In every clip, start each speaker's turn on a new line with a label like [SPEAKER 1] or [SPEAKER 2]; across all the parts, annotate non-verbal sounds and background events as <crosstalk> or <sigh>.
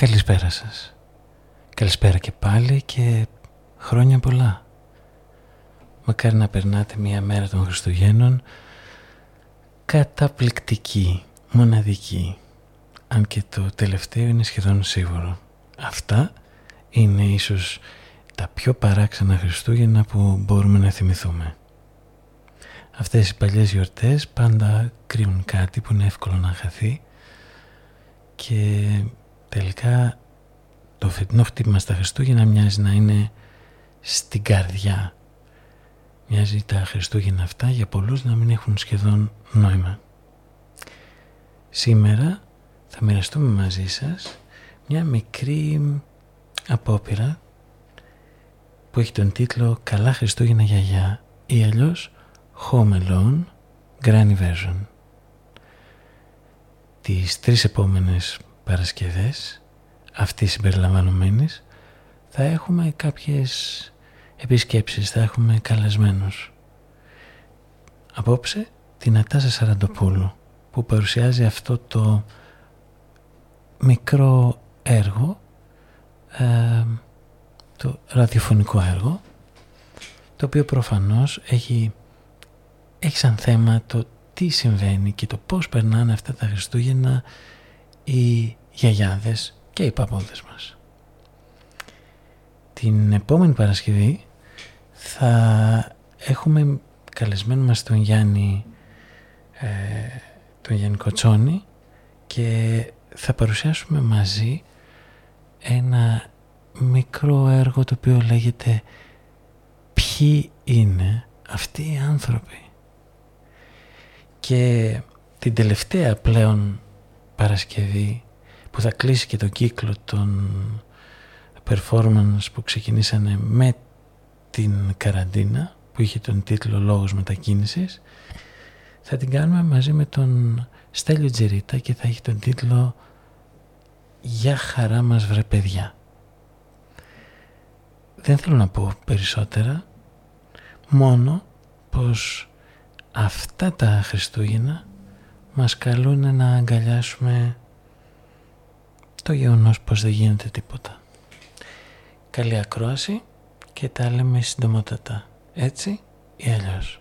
[SPEAKER 1] Καλησπέρα σας. Καλησπέρα και πάλι και χρόνια πολλά. Μακάρι να περνάτε μια μέρα των Χριστουγέννων καταπληκτική, μοναδική. Αν και το τελευταίο είναι σχεδόν σίγουρο. Αυτά είναι ίσως τα πιο παράξενα Χριστούγεννα που μπορούμε να θυμηθούμε. Αυτές οι παλιές γιορτές πάντα κρύβουν κάτι που είναι εύκολο να χαθεί και τελικά το φετινό χτύπημα στα Χριστούγεννα μοιάζει να είναι στην καρδιά. Μοιάζει τα Χριστούγεννα αυτά για πολλούς να μην έχουν σχεδόν νόημα. Σήμερα θα μοιραστούμε μαζί σας μια μικρή απόπειρα που έχει τον τίτλο «Καλά Χριστούγεννα γιαγιά» ή αλλιώς «Home Alone Granny Version». Τις τρεις επόμενες Παρασκευές αυτής συμπεριλαμβανομένης θα έχουμε κάποιες επισκέψεις, θα έχουμε καλεσμένους. Απόψε την Ατάσα Σαραντοπούλου που παρουσιάζει αυτό το μικρό έργο, ε, το ραδιοφωνικό έργο, το οποίο προφανώς έχει, έχει σαν θέμα το τι συμβαίνει και το πώς περνάνε αυτά τα Χριστούγεννα οι γιαγιάδες και οι παππούδες μας. Την επόμενη Παρασκευή θα έχουμε καλεσμένο μας τον Γιάννη, ε, τον Γιάννη Κοτσόνη και θα παρουσιάσουμε μαζί ένα μικρό έργο το οποίο λέγεται «Ποιοι είναι αυτοί οι άνθρωποι» και την τελευταία πλέον Παρασκευή που θα κλείσει και το κύκλο των performance που ξεκινήσανε με την καραντίνα που είχε τον τίτλο «Λόγος μετακίνησης» θα την κάνουμε μαζί με τον Στέλιο Τζερίτα και θα έχει τον τίτλο «Για χαρά μας βρε παιδιά». Δεν θέλω να πω περισσότερα, μόνο πως αυτά τα Χριστούγεννα μας καλούν να αγκαλιάσουμε το γεγονός πως δεν γίνεται τίποτα. Καλή ακρόαση και τα λέμε συντομότατα. Έτσι ή αλλιώς.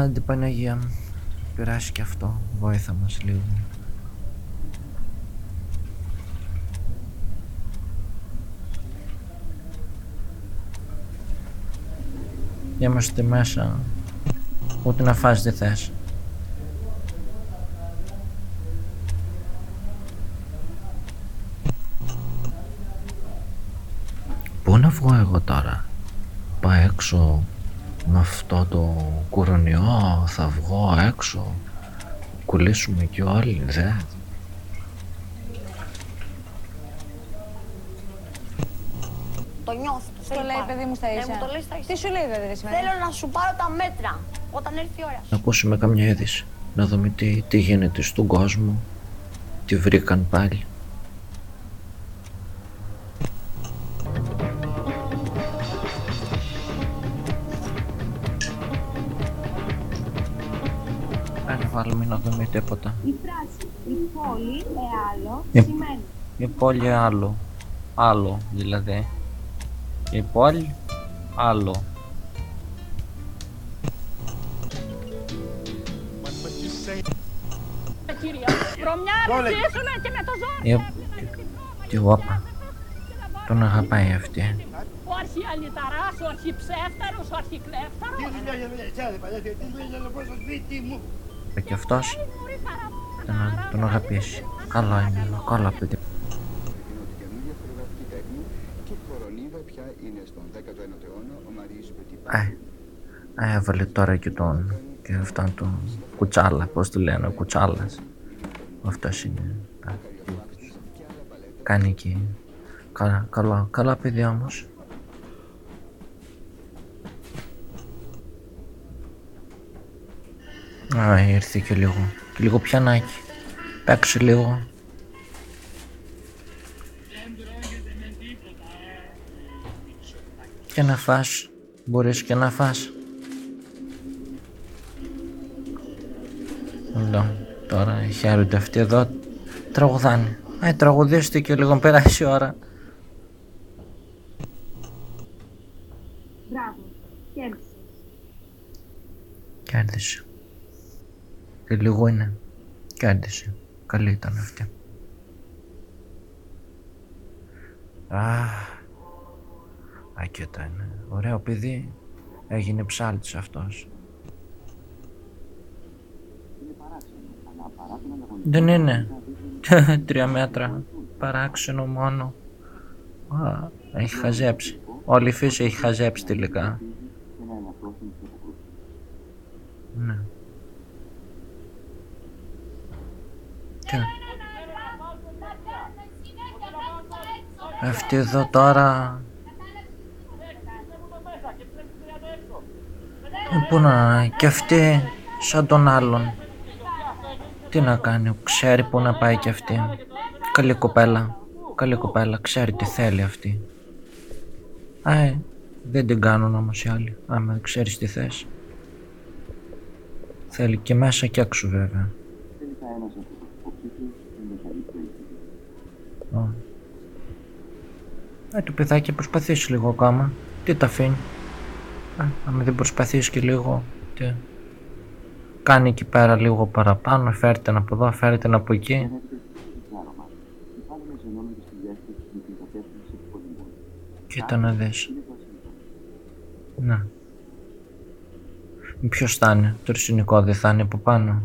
[SPEAKER 2] Άντε Παναγία μου, περάσει και αυτό, βόηθα μας λίγο. Είμαστε μέσα, ούτε να φας δεν θες. Πού να βγω εγώ τώρα, πάω έξω με αυτό το κορονοϊό θα βγω έξω κουλήσουμε κι όλοι, δε.
[SPEAKER 3] Το νιώθω, το
[SPEAKER 4] Το λέει παιδί μου στα
[SPEAKER 3] Ναι,
[SPEAKER 4] ίσια.
[SPEAKER 3] μου το λέει στα ίσια.
[SPEAKER 4] Τι σου λέει παιδί σήμερα.
[SPEAKER 3] Θέλω να σου πάρω τα μέτρα όταν έρθει η ώρα.
[SPEAKER 2] Να ακούσουμε καμιά είδηση. Να δούμε τι, τι γίνεται στον κόσμο. Τι βρήκαν πάλι. Δούμε τίποτα.
[SPEAKER 5] Η φράση «Η πόλη εάλλο»
[SPEAKER 2] Ε.
[SPEAKER 5] σημαίνει
[SPEAKER 2] Η πόλη άλλο. Άλλο δηλαδή. Η πόλη άλλο. Ε, τι όπα. Τον αγαπάει αυτή.
[SPEAKER 6] Ο αρχιαλιταράς, ο αρχιψεύταρος, ο αρχικλέφταρος.
[SPEAKER 2] Ε, Και αυτός τον, τον αγαπήσει. Καλά είναι, καλά παιδί.
[SPEAKER 7] και η κορονίδα πια είναι στον 19ο αιώνα ο Μαρίς Πετιπά.
[SPEAKER 2] Ε, ε, έβαλε τώρα και τον και αυτόν τον κουτσάλα, πώς του λένε, ο κουτσάλας. Αυτός είναι. ε, Κάνει εκεί. Καλά, καλά, καλά παιδιά όμως. Α, ήρθε και λίγο. Και λίγο πιανάκι. Παίξε λίγο. Και να φας. Μπορείς και να φας. Εδώ, τώρα χαίρονται αυτοί εδώ. Τραγουδάνε. Ε, τραγουδίστε και λίγο περάσει η ώρα.
[SPEAKER 5] «Μπράβο, κέρδισες».
[SPEAKER 2] Κέρδισε. Και λίγο είναι. Κέρδισε. Καλή ήταν αυτή. Α, ακέτα είναι. Ωραίο παιδί. Έγινε ψάλτης αυτός. Δεν είναι. <laughs> Τρία μέτρα. Παράξενο μόνο. Α, έχει χαζέψει. Όλη η φύση έχει χαζέψει τελικά. Ναι. Τι. Αυτή εδώ τώρα... Ε, Πού να... και αυτή σαν τον άλλον. Τι να κάνει, ξέρει πού να πάει κι αυτή. Καλή κοπέλα. Καλή κοπέλα, ξέρει τι θέλει αυτή. Α, ε, δεν την κάνουν όμως οι άλλοι. Άμα δεν ξέρεις τι θες. Θέλει και μέσα και έξω βέβαια. Ω. Ε, το παιδάκι προσπαθήσει λίγο ακόμα. Τι τα αφήνει; Ε, άμα δεν προσπαθήσει και λίγο. Τι. Κάνει εκεί πέρα λίγο παραπάνω. Φέρτε από εδώ, φέρτε από εκεί. Κοίτα να δεις. Να. Ποιος θα είναι, το ρησινικό δεν θα είναι από πάνω.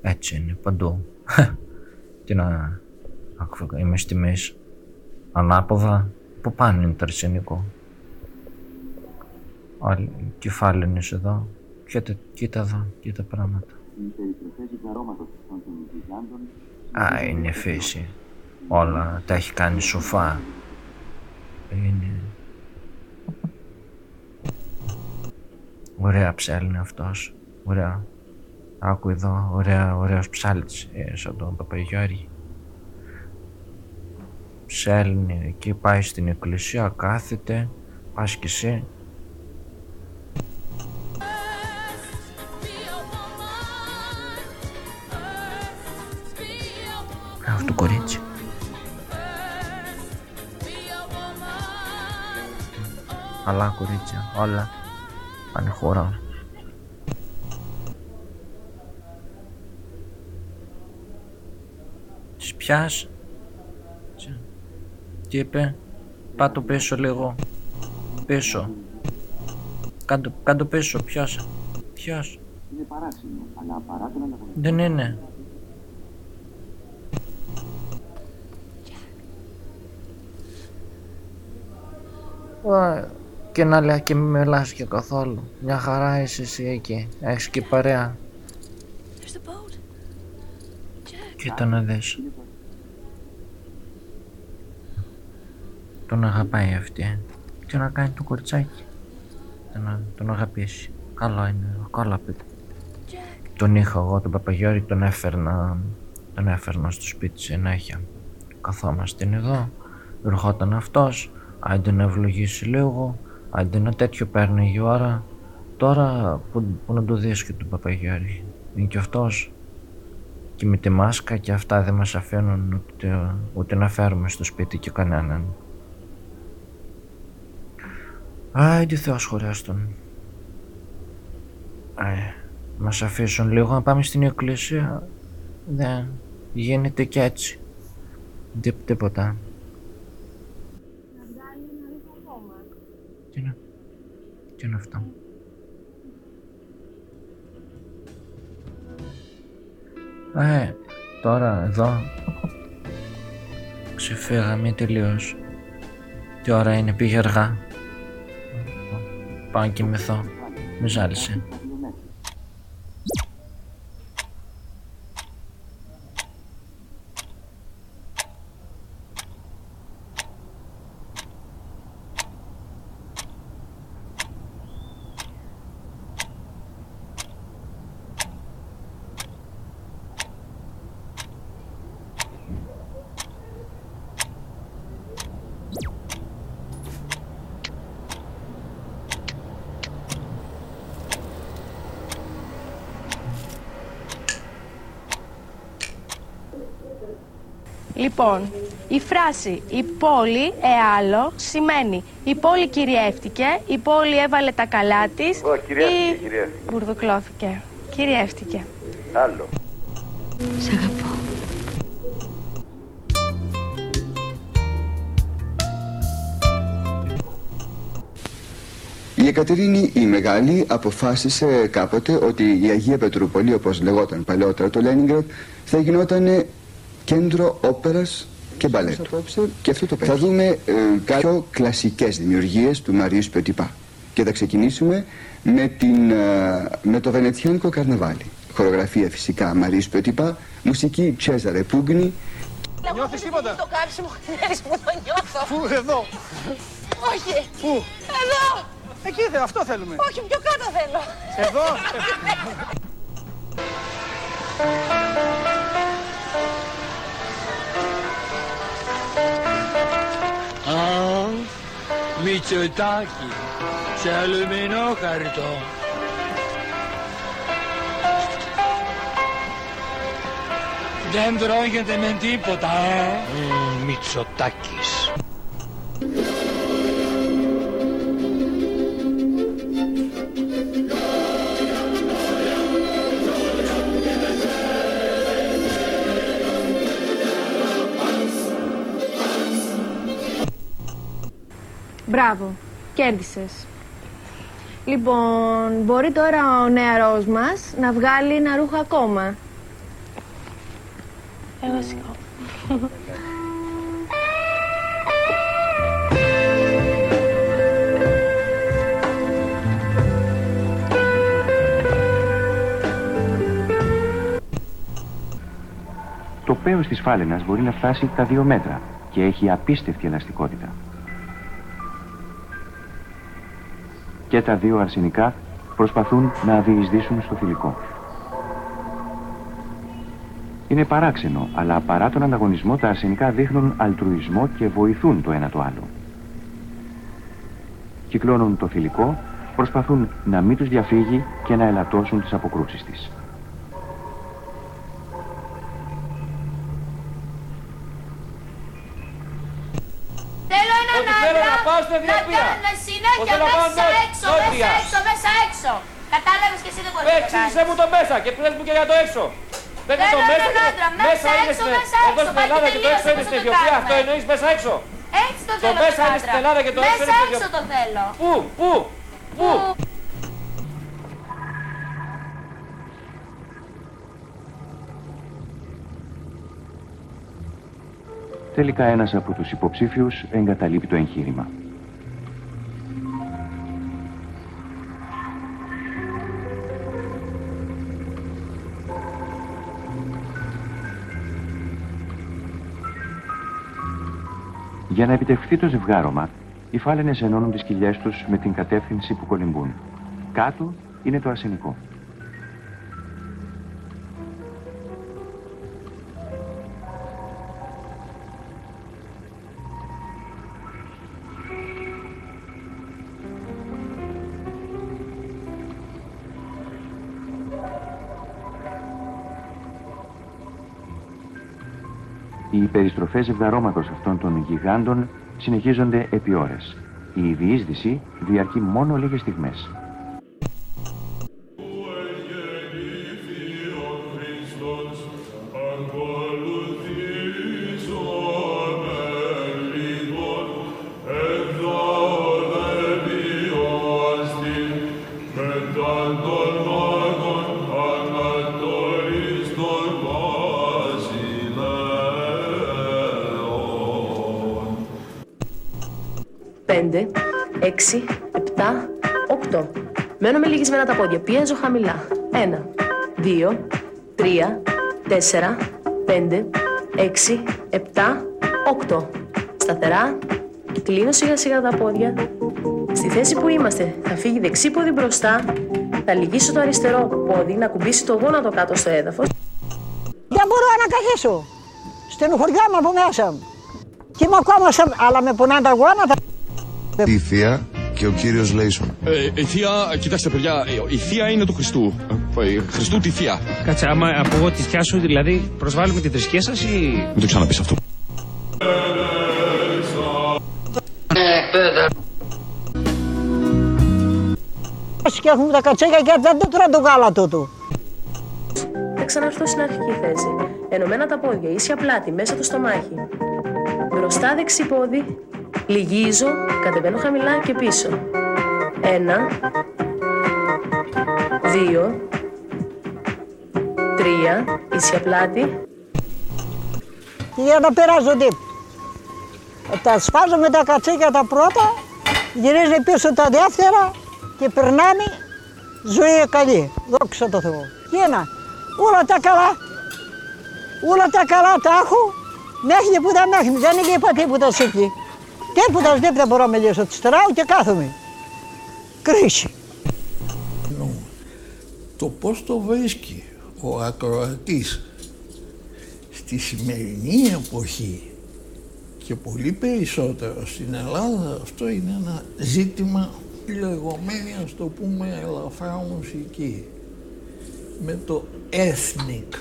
[SPEAKER 2] Έτσι είναι παντού. <laughs> Τι να... Άκου, Είμαι στη μέση. Ανάποδα, που πάνω είναι το ρησινικό. Άλλη, κεφάλι είναι εδώ. Κοίτα, κοίτα εδώ, κοίτα πράγματα. Α, είναι φύση. Όλα τα έχει κάνει σοφά. Είναι... Ωραία ψέλνει αυτός. Ωραία. Άκου εδώ, ωραία, ωραίος ψάλτης, ε, σαν τον Παπαγιώρη. Ψέλνει εκεί, πάει στην εκκλησία, κάθεται, πας κι εσύ. Αυτό το κορίτσι. Αλλά κορίτσια, όλα πάνε χώρα. Της πιάς. Τσα. Τι είπε. Πάτω πίσω λίγο. Πίσω. Κάντο, κάντο πίσω. Ποιος. Ποιος. Δεν είναι. Ω, Και να λέει και μη μιλάς και καθόλου. Μια χαρά είσαι εσύ εκεί. Έχεις και παρέα.
[SPEAKER 3] There's the boat.
[SPEAKER 2] Κοίτα να δεις. Τον αγαπάει αυτή. ε. Τι να κάνει το κοριτσάκι. Να τον αγαπήσει. Καλό είναι. Καλά πει. Τον είχα εγώ τον Παπαγιώρη, τον έφερνα. Τον έφερνα στο σπίτι συνέχεια. Καθόμαστε εδώ. Ερχόταν αυτός. Άντε να ευλογήσει λίγο. Άντε να τέτοιο παίρνει η ώρα. Τώρα που, που να το δεις και τον Παπαγιώρη. Είναι και αυτός και με τη μάσκα και αυτά δεν μας αφήνουν ούτε, ούτε να φέρουμε στο σπίτι και κανέναν. Άιντε Θεός χωρέστον. Ε, μας αφήσουν λίγο να πάμε στην εκκλησία. Δεν γίνεται και έτσι. Τί- Τίποτα.
[SPEAKER 5] Να βγάλει ένα ρούχο ακόμα.
[SPEAKER 2] Τι είναι, τι είναι αυτό; Ε, τώρα εδώ ξεφύγαμε τελείως. Τι ώρα είναι, πήγε αργά. Πάω να κοιμηθώ. Με ζάλισε.
[SPEAKER 4] Λοιπόν, η φράση «η πόλη εάλλο» σημαίνει «η πόλη κυριεύτηκε», «η πόλη έβαλε τα καλά της»
[SPEAKER 8] Ω, κυριεύτηκε,
[SPEAKER 4] ή
[SPEAKER 8] κυριεύτηκε.
[SPEAKER 4] «μπουρδουκλώθηκε». Κυριεύτηκε.
[SPEAKER 8] Άλλο.
[SPEAKER 4] Σ' αγαπώ.
[SPEAKER 7] Η Εκατερίνη η Μεγάλη αποφάσισε κάποτε ότι η Αγία Πετρούπολη, όπως λεγόταν παλαιότερα το Λένιγκραντ, θα γινόταν κέντρο όπερας και μπαλέτου. Και αυτό το θα δούμε ε, κάποιες πιο κλασικές δημιουργίες του Μαρίου Πετυπά. Και θα ξεκινήσουμε με, την, ε, με το Βενετσιάνικο Καρναβάλι. Χορογραφία φυσικά Μαρίου Πετυπά, μουσική Τσέζαρε Πούγκνη
[SPEAKER 6] Νιώθεις τίποτα;
[SPEAKER 3] Το κάψιμο, ξέρεις που το νιώθω.
[SPEAKER 6] Πού, εδώ;
[SPEAKER 3] Όχι.
[SPEAKER 6] Πού;
[SPEAKER 3] Εδώ.
[SPEAKER 6] Εκεί θε, αυτό θέλουμε.
[SPEAKER 3] Όχι, πιο κάτω θέλω.
[SPEAKER 6] Εδώ; <laughs>
[SPEAKER 9] Α, Μητσοτάκη, σε αλουμινόχαρτο. Δεν τρώγεται με τίποτα, ε. Μ, Μητσοτάκης.
[SPEAKER 4] Μπράβο, κέρδισες. Λοιπόν, μπορεί τώρα ο νεαρός μας να βγάλει ένα ρούχο ακόμα; Εγώ σηκώ.
[SPEAKER 10] Το πέος της φάλαινας μπορεί να φτάσει τα δύο μέτρα και έχει απίστευτη ελαστικότητα. Και τα δύο αρσενικά προσπαθούν να διεισδύσουν στο θηλυκό. Είναι παράξενο, αλλά παρά τον ανταγωνισμό τα αρσενικά δείχνουν αλτρουισμό και βοηθούν το ένα το άλλο. Κυκλώνουν το θηλυκό, προσπαθούν να μην τους διαφύγει και να ελαττώσουν τις αποκρούσεις της.
[SPEAKER 3] Θέλω έναν
[SPEAKER 9] Ότι θέλω
[SPEAKER 3] άντρα
[SPEAKER 9] να πάω στην
[SPEAKER 3] να
[SPEAKER 9] Αιθιοπία.
[SPEAKER 3] κάνει συνέχεια
[SPEAKER 9] Ότι θέλω να πάω
[SPEAKER 3] μέσα
[SPEAKER 9] νότ-
[SPEAKER 3] έξω,
[SPEAKER 9] νότια.
[SPEAKER 3] μέσα έξω, μέσα έξω. Κατάλαβες και εσύ δεν μπορείς να το
[SPEAKER 9] Εξήγησε
[SPEAKER 3] κάνεις.
[SPEAKER 9] μου το μέσα και πες μου και για το έξω. Πες μου
[SPEAKER 3] Θέλω
[SPEAKER 9] το μέσα
[SPEAKER 3] έναν
[SPEAKER 9] και
[SPEAKER 3] άντρα,
[SPEAKER 9] μέσα
[SPEAKER 3] μέσα
[SPEAKER 9] είναι
[SPEAKER 3] έξω,
[SPEAKER 9] στην-
[SPEAKER 3] μέσα
[SPEAKER 9] εδώ
[SPEAKER 3] έξω,
[SPEAKER 9] στην
[SPEAKER 3] πάει
[SPEAKER 9] Ελλάδα
[SPEAKER 3] και
[SPEAKER 9] και το έξω
[SPEAKER 3] τελείωσε,
[SPEAKER 9] είναι
[SPEAKER 3] πώς
[SPEAKER 9] στην
[SPEAKER 3] θα το
[SPEAKER 9] Αιθιοπία.
[SPEAKER 3] κάνουμε;
[SPEAKER 9] Αυτό εννοείς μέσα έξω.
[SPEAKER 3] Έτσι το
[SPEAKER 9] Το
[SPEAKER 3] θέλω
[SPEAKER 9] μέσα
[SPEAKER 3] τον
[SPEAKER 9] είναι
[SPEAKER 3] άντρα.
[SPEAKER 9] στην Ελλάδα και το έξω
[SPEAKER 3] Μέσα
[SPEAKER 9] είναι στην
[SPEAKER 3] έξω
[SPEAKER 9] Αιθιοπία.
[SPEAKER 3] το θέλω.
[SPEAKER 9] Πού, πού, πού;
[SPEAKER 10] Τελικά ένας από τους υποψήφιους εγκαταλείπει το εγχείρημα. Για να επιτευχθεί το ζευγάρωμα, οι φάλαινες ενώνουν τις κοιλιές τους με την κατεύθυνση που κολυμπούν. Κάτω είναι το αρσενικό. Περιστροφές ζευγαρώματος αυτών των γιγάντων συνεχίζονται επί ώρες. Η διείσδυση διαρκεί μόνο λίγες στιγμές.
[SPEAKER 4] Πόδια. Πιέζω χαμηλά. Ένα, δύο, τρία, τέσσερα, πέντε, έξι, επτά, οκτώ. Σταθερά και κλείνω σιγά σιγά τα πόδια. Στη θέση που είμαστε θα φύγει δεξί πόδι μπροστά, θα λυγίσω το αριστερό πόδι να κουμπίσει το γόνατο κάτω στο έδαφος.
[SPEAKER 8] Δεν μπορώ να καθίσω. Στενοχωριάμαι από μέσα μου. Και είμαι ακόμα σαν... αλλά με πονάνε τα γόνατα.
[SPEAKER 11] Η θεία και ο κύριος Λέισον.
[SPEAKER 12] Ε, η θεία, κοιτάξτε παιδιά, ε, η θεία είναι του Χριστού. Ε, Χριστού τη θεία.
[SPEAKER 13] Κάτσε, άμα από εγώ τη θεία σου, δηλαδή προσβάλλουμε τη θρησκεία σας ή.
[SPEAKER 12] Μην το ξαναπείς αυτό.
[SPEAKER 8] Και έχουμε τα κατσέκια και δεν το τρώω το γάλα τούτο.
[SPEAKER 4] Θα ξαναρθώ στην αρχική θέση. Ενωμένα τα πόδια, ίσια πλάτη, μέσα το στομάχι. Μπροστά δεξί πόδι, λυγίζω, κατεβαίνω χαμηλά και πίσω. Ένα, δύο, τρία, ίσια πλάτη.
[SPEAKER 8] Για να περάσω τι. Τα σφάζω με τα κατσέκια τα πρώτα, γυρίζει πίσω τα δεύτερα και περνάμε ζωή καλή. Δόξα τω Θεώ. Και ένα, όλα τα καλά, όλα τα καλά τα έχω, μέχρι που τα μέχρι, δεν είπα τίποτα σε εκεί. Τίποτα δεν μπορώ να μιλήσω, τη στράω και κάθομαι. Κρίση.
[SPEAKER 14] Το πώς το βρίσκει ο ακροατής στη σημερινή εποχή και πολύ περισσότερο στην Ελλάδα αυτό είναι ένα ζήτημα λεγόμενη ας το πούμε ελαφρά μουσική με το ethnic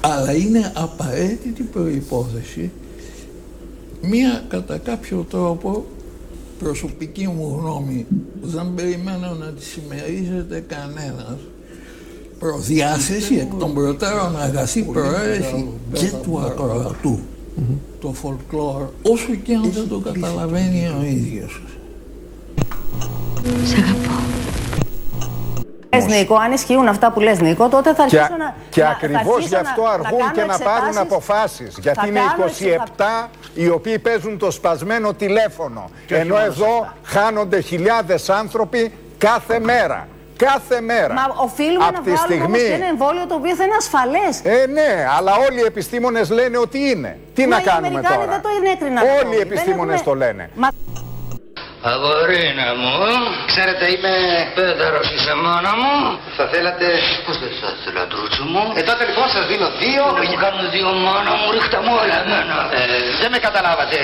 [SPEAKER 14] αλλά είναι απαραίτητη προϋπόθεση μία κατά κάποιο τρόπο προσωπική μου γνώμη δεν περιμένω να τη συμμερίζεται κανένας προδιάθεση εκ των προτέρων αγαθή προαίρεση και του ακροατού το folklore όσο και αν δεν το καταλαβαίνει ο ίδιος
[SPEAKER 15] Σ' αγαπώ. Λες Νίκο, αν ισχύουν αυτά που λες Νίκο, τότε θα αρχίσω να...
[SPEAKER 16] Και
[SPEAKER 15] να- θα
[SPEAKER 16] ακριβώς
[SPEAKER 15] αρχίσω
[SPEAKER 16] γι' αυτό
[SPEAKER 15] να-
[SPEAKER 16] αργούν
[SPEAKER 15] θα
[SPEAKER 16] και
[SPEAKER 15] κάνω
[SPEAKER 16] να πάρουν
[SPEAKER 15] εξετάσεις.
[SPEAKER 16] αποφάσεις. Γιατί
[SPEAKER 15] Θα
[SPEAKER 16] είναι
[SPEAKER 15] κάνω
[SPEAKER 16] 27 οι οποίοι παίζουν το σπασμένο τηλέφωνο.
[SPEAKER 15] Και όχι
[SPEAKER 16] Ενώ
[SPEAKER 15] μόνο
[SPEAKER 16] εδώ χάνονται χιλιάδες άνθρωποι κάθε μέρα. Κάθε μέρα.
[SPEAKER 15] Μα οφείλουμε
[SPEAKER 16] Απ'
[SPEAKER 15] να
[SPEAKER 16] τη
[SPEAKER 15] βγάλουμε
[SPEAKER 16] στιγμή...
[SPEAKER 15] όμως και ένα εμβόλιο το οποίο θα είναι ασφαλές.
[SPEAKER 16] Ε, ναι, αλλά όλοι οι επιστήμονες λένε ότι είναι. Τι
[SPEAKER 15] Μα
[SPEAKER 16] να
[SPEAKER 15] οι
[SPEAKER 16] κάνουμε
[SPEAKER 15] Αμερικάνοι
[SPEAKER 16] τώρα;
[SPEAKER 15] δεν το ενέκριναν αυτό.
[SPEAKER 16] Όλοι οι
[SPEAKER 15] Δεν
[SPEAKER 16] επιστήμονες
[SPEAKER 15] έχουμε-
[SPEAKER 16] το λένε.
[SPEAKER 15] Μα...
[SPEAKER 17] Αγορίνα μου, ξέρετε είμαι πέδαρος είσαι μάνα μου. Θα θέλατε... Πώς δεν θα ήθελα τρούτσο μου; Ε τότε λοιπόν σας δίνω δύο. Να μου κάνουν δύο μάνα μου, ρίχτα μου όλα εμένα. Ε, δεν με καταλάβατε.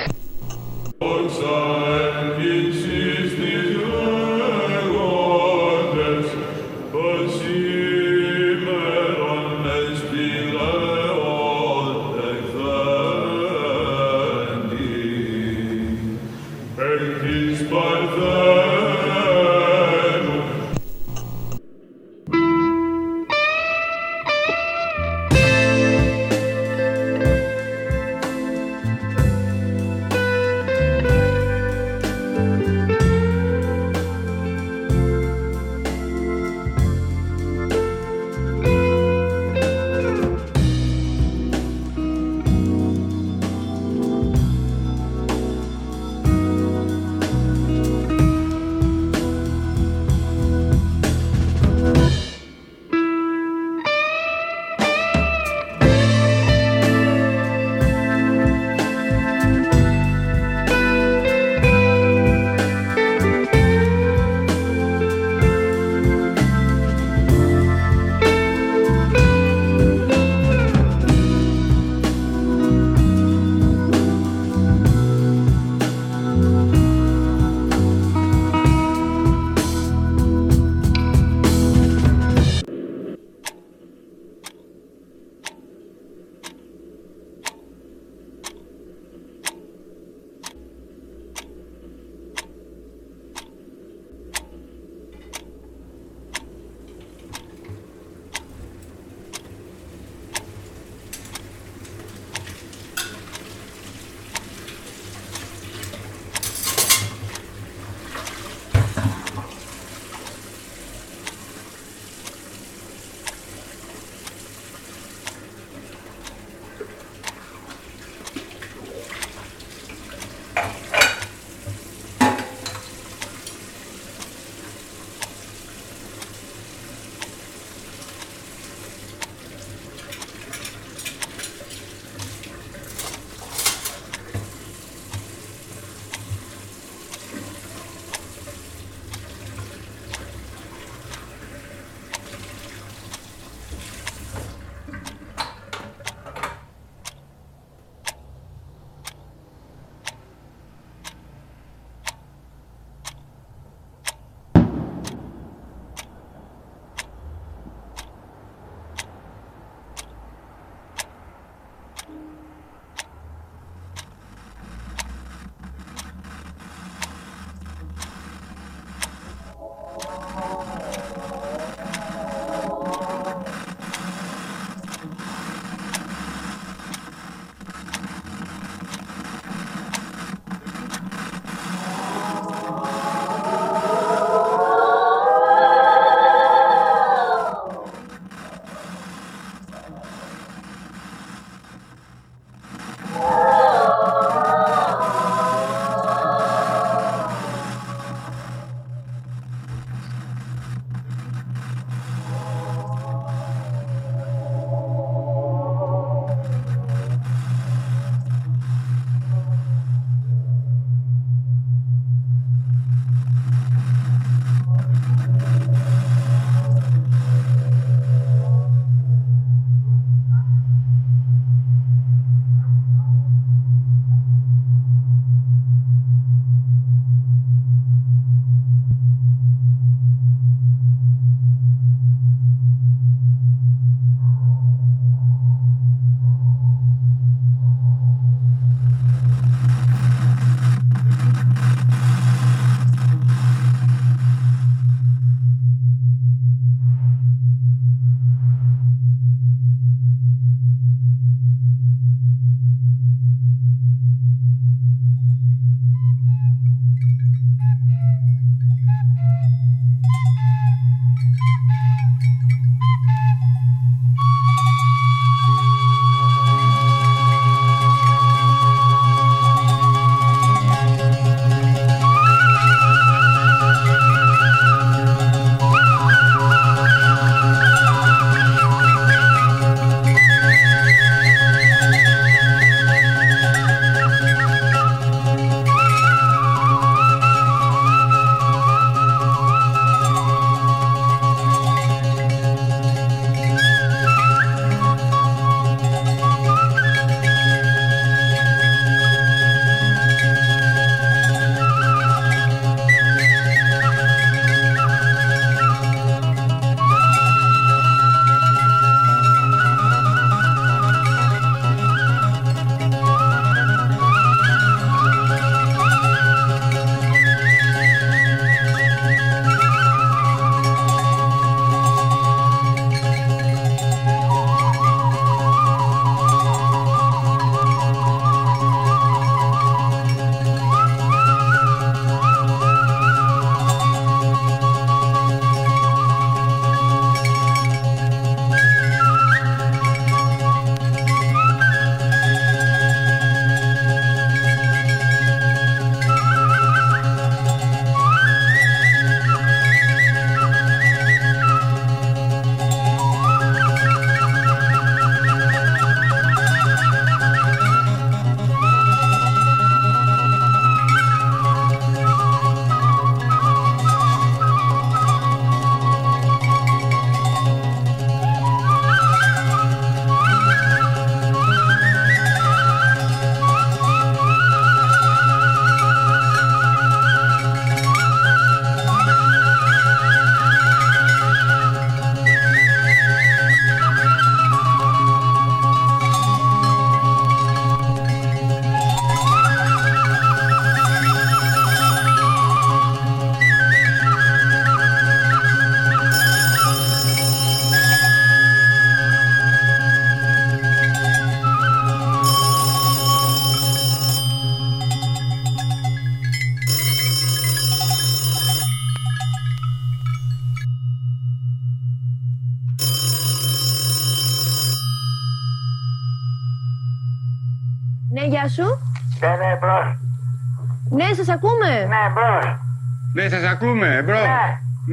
[SPEAKER 3] Ακούμε,
[SPEAKER 18] μπρος.
[SPEAKER 12] Ναι.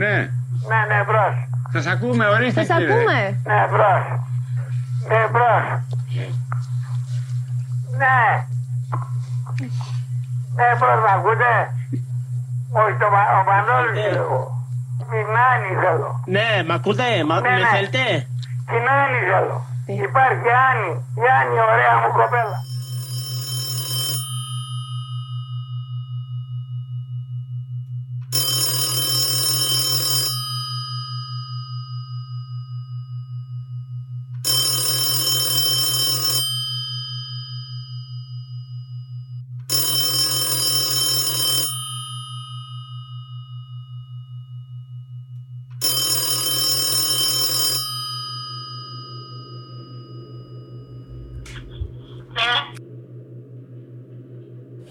[SPEAKER 18] Ναι.
[SPEAKER 12] Ναι,
[SPEAKER 18] ναι, μπρος.
[SPEAKER 12] Σας ακούμε, ορίστε
[SPEAKER 3] Σας
[SPEAKER 12] κύριε.
[SPEAKER 3] ακούμε.
[SPEAKER 18] Ναι, μπρος. Ναι, μπρος. Ναι. Ναι, μπρος, μ' ακούτε; Όχι, το, Μα- ο Μανώλης εγώ. Την Άννη θέλω.
[SPEAKER 19] Ναι, μ' ακούτε, μα,
[SPEAKER 18] Ναι,
[SPEAKER 19] με
[SPEAKER 18] ναι.
[SPEAKER 19] θέλετε;
[SPEAKER 18] Την Άννη θέλω. Υπάρχει Άννη. Η Άννη, ωραία μου κοπέλα.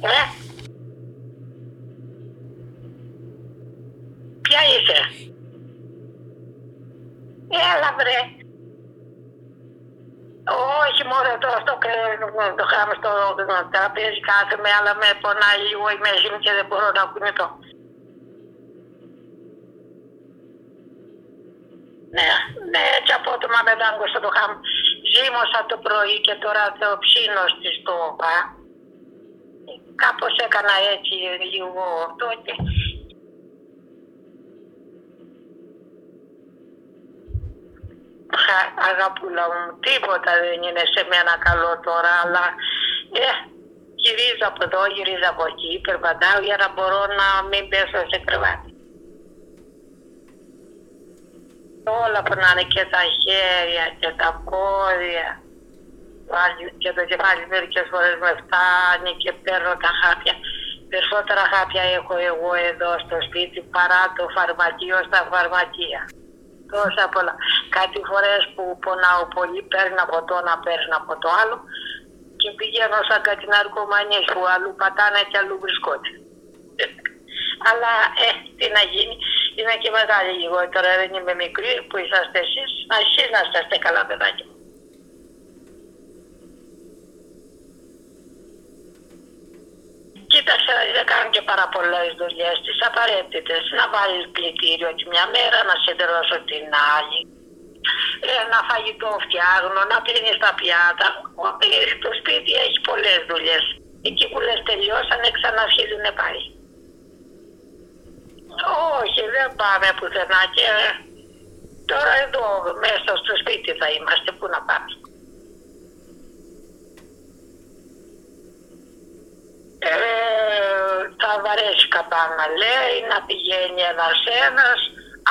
[SPEAKER 20] Ναι. Ποια είσαι. Έλα βρε. Όχι μόνο το αυτό και το χάμε στο τραπέζι κάθομαι αλλά με πονάει λίγο η μέση μου και δεν μπορώ να κουνηθώ. Ναι, ναι, έτσι απότομα με δάγκωσα το χάμ. Ζήμωσα το πρωί και τώρα το ψήνω στη στόπα. Κάπως έκανα έτσι λίγο αυτό και... Χα- Αγαπούλα μου, τίποτα δεν είναι σε μένα καλό τώρα, αλλά ε, γυρίζω από εδώ, γυρίζω από εκεί, περπατάω για να μπορώ να μην πέσω σε κρεβάτι. Όλα που να είναι και τα χέρια και τα πόδια. Πάλι και το κεφάλι μερικές φορές με φτάνει και παίρνω τα χάπια. Περισσότερα χάπια έχω εγώ εδώ στο σπίτι παρά το φαρμακείο στα φαρμακεία. Τόσα πολλά. Κάτι φορές που πονάω πολύ παίρνω από το ένα, παίρνω από το άλλο και πηγαίνω σαν κάτι ναρκωμανίες που αλλού πατάνε και αλλού βρισκόνται. <laughs> Αλλά ε, τι να γίνει, είμαι και μεγάλη λιγότερα, δεν είμαι μικρή που είσαστε εσείς. Α, εσείς να είστε καλά παιδάκι μου. Κοίταξε, δεν κάνουν και πάρα πολλές δουλειές, τις απαραίτητες. Να βάλεις πλυντήριο τη μια μέρα, να σιδερώσω την άλλη. Ένα φαγητό φτιάχνω, να πλύνει τα πιάτα. Ε, Το σπίτι έχει πολλές δουλειές. Εκεί που λες τελειώσανε, ξαναρχίζουν πάλι. Όχι, δεν πάμε πουθενά και τώρα εδώ μέσα στο σπίτι θα είμαστε. Πού να πάμε. Ε, θα βαρέσει κατάνα λέει να πηγαίνει ένας ένας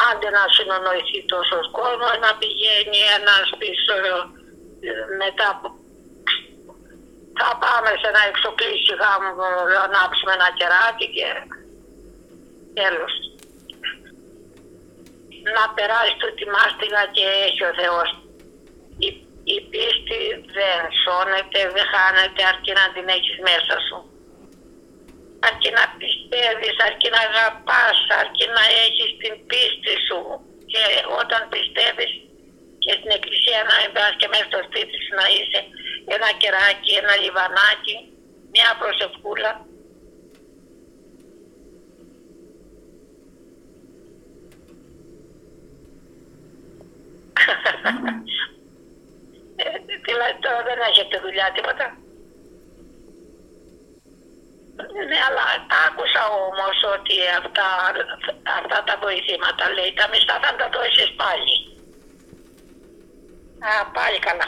[SPEAKER 20] άντε να συνονοηθεί τόσος κόσμος να πηγαίνει ένας πίσω ε, μετά από- θα πάμε σε ένα εξοκλήσι γάμο να ανάψουμε ένα κεράκι και τέλος. Να περάσει το τη μάστιγα και έχει ο Θεός. Η, η πίστη δεν σώνεται, δεν χάνεται αρκεί να την έχεις μέσα σου αρκεί να πιστεύεις, αρκεί να αγαπάς, αρκεί να έχεις την πίστη σου και όταν πιστεύεις και στην εκκλησία να πας και μέσα στο σπίτι σου να είσαι ένα κεράκι, ένα λιβανάκι, μια προσευχούλα. Ε, δηλαδή τώρα δεν έχετε δουλειά τίποτα. Ναι, αλλά άκουσα όμως ότι αυτά, αυτά τα βοηθήματα λέει τα μισθά θα τα δώσεις πάλι. Α, πάλι καλά.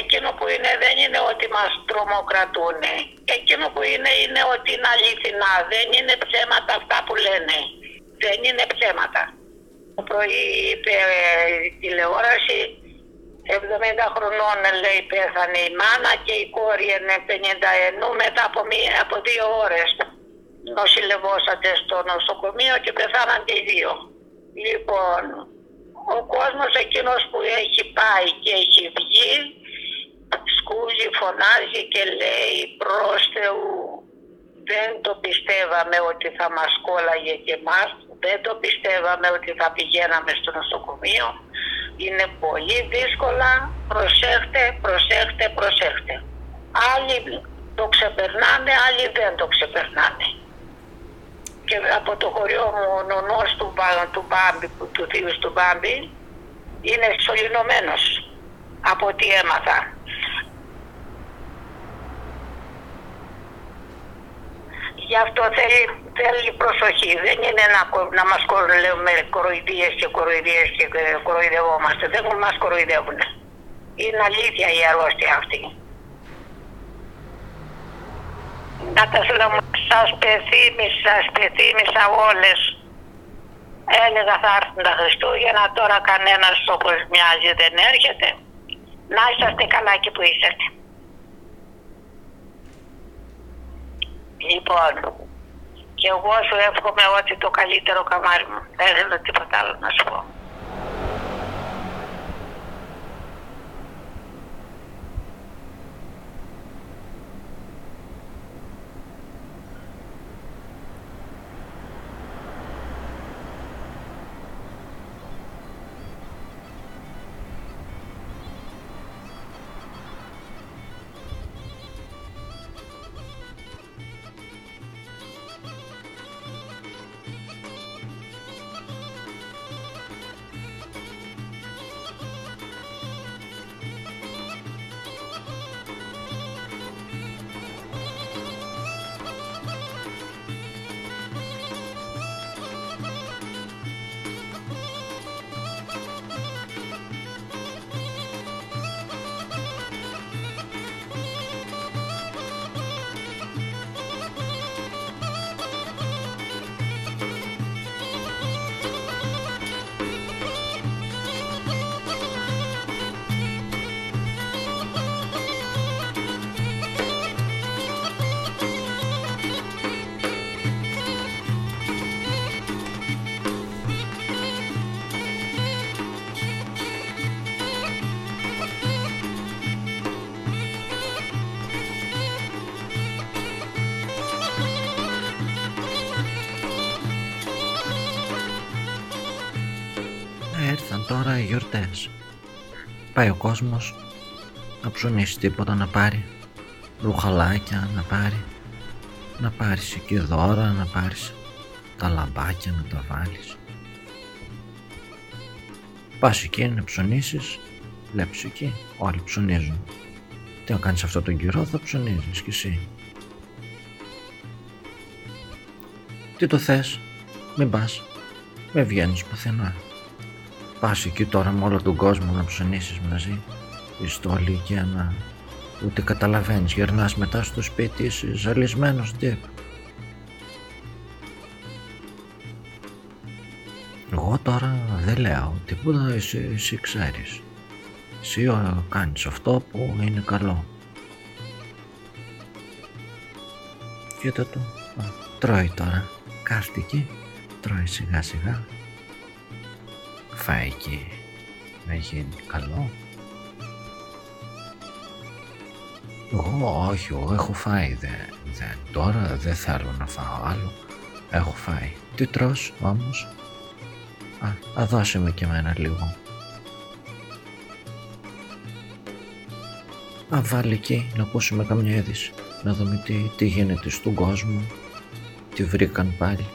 [SPEAKER 20] Εκείνο που είναι δεν είναι ότι μας τρομοκρατούν. Εκείνο που είναι είναι ότι είναι αληθινά. Δεν είναι ψέματα αυτά που λένε. Δεν είναι ψέματα. Το πρωί είπε ε, η τηλεόραση 70 χρονών λέει πέθανε η μάνα και η κόρη είναι 50 ενού μετά από, μία, από δύο ώρες νοσηλευόσατε στο νοσοκομείο και πεθάναν και οι δύο. Λοιπόν, ο κόσμος εκείνος που έχει πάει και έχει βγει σκούζει, φωνάζει και λέει προς Θεού δεν το πιστεύαμε ότι θα μας κόλλαγε και εμάς, δεν το πιστεύαμε ότι θα πηγαίναμε στο νοσοκομείο, Είναι πολύ δύσκολα. Προσέχτε, προσέχτε, προσέχτε. Άλλοι το ξεπερνάνε, άλλοι δεν το ξεπερνάνε. Και από το χωριό μου ο νονός του, Μπα- του Μπάμπη, που- του θείου του Μπάμπη, είναι σωληνωμένος από ό,τι έμαθα. Γι' αυτό θέλει, θέλει προσοχή. Δεν είναι να, κο- να μας κοροϊδεύουμε κοροϊδίες και κοροϊδίες και ε, κοροϊδευόμαστε. Δεν μας κοροϊδεύουν. Είναι αλήθεια η αρρώστια αυτή. Να τα λέω, σας πεθύμισα, σας πεθύμισα όλες. Έλεγα θα έρθουν τα Χριστούγεννα, τώρα κανένας όπως μοιάζει δεν έρχεται. Να είσαστε καλά εκεί που είσαστε. Λοιπόν, και εγώ σου εύχομαι ό,τι το καλύτερο καμάρι μου. Δεν θέλω τίποτα άλλο να σου πω.
[SPEAKER 2] Ήρθαν τώρα οι γιορτές. Πάει ο κόσμος να ψωνίσει τίποτα να πάρει. Ρουχαλάκια να πάρει. Να πάρεις εκεί δώρα, να πάρεις τα λαμπάκια να τα βάλεις. Πας εκεί να ψωνίσεις, βλέπεις εκεί, όλοι ψωνίζουν. Τι να κάνεις αυτό τον καιρό θα ψωνίζεις κι εσύ. Τι το θες, μην πας, μην βγαίνεις πουθενά. Πας εκεί τώρα με όλο τον κόσμο να ψωνίσεις μαζί, πιστόλι και να... Ούτε καταλαβαίνεις, γυρνάς μετά στο σπίτι, είσαι ζαλισμένος ντύπ. Εγώ τώρα δεν λέω τίποτα, εσύ, εσύ ξέρεις. Εσύ ε, κάνεις αυτό που είναι καλό. Κοίτα το, Α, τρώει τώρα. Κάθεται εκεί, τρώει σιγά σιγά. Φάει εκεί να γίνει καλό. Εγώ όχι, εγώ έχω φάει. Δεν, δεν, τώρα δεν θέλω να φάω άλλο. Έχω φάει. Τι τρως όμως; Α, α δώσε με και εμένα λίγο. Α, βάλει εκεί να ακούσουμε καμιά είδηση. Να δούμε τι, τι γίνεται στον κόσμο. Τι βρήκαν πάλι.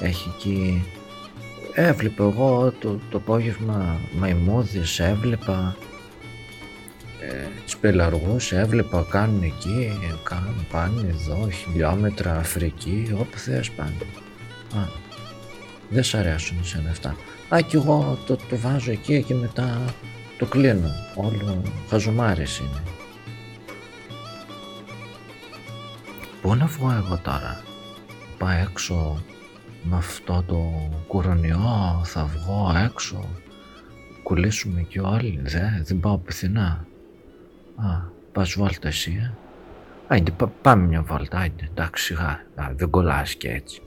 [SPEAKER 2] Έχει εκεί... Έβλεπα εγώ το, το απόγευμα μαϊμούδες, έβλεπα ε, τις πελαργούς, έβλεπα κάνουν εκεί, κάνουν, πάνε εδώ, χιλιόμετρα Αφρική, όπου θες πάνε. Α, δεν σ' αρέσουν εσένα αυτά. Α, κι εγώ το, το βάζω εκεί και μετά το κλείνω. Όλο χαζομάρες είναι. Πού να βγω εγώ τώρα; Πάω έξω με αυτό το κορονοϊό, θα βγω έξω. Κουλήσουμε κι όλοι, δε, δεν πάω πουθενά. Α, πας βόλτα εσύ, ε. Άιντε, πα- πάμε μια βόλτα, άιντε, εντάξει, σιγά, Α, δεν κολλάς και έτσι.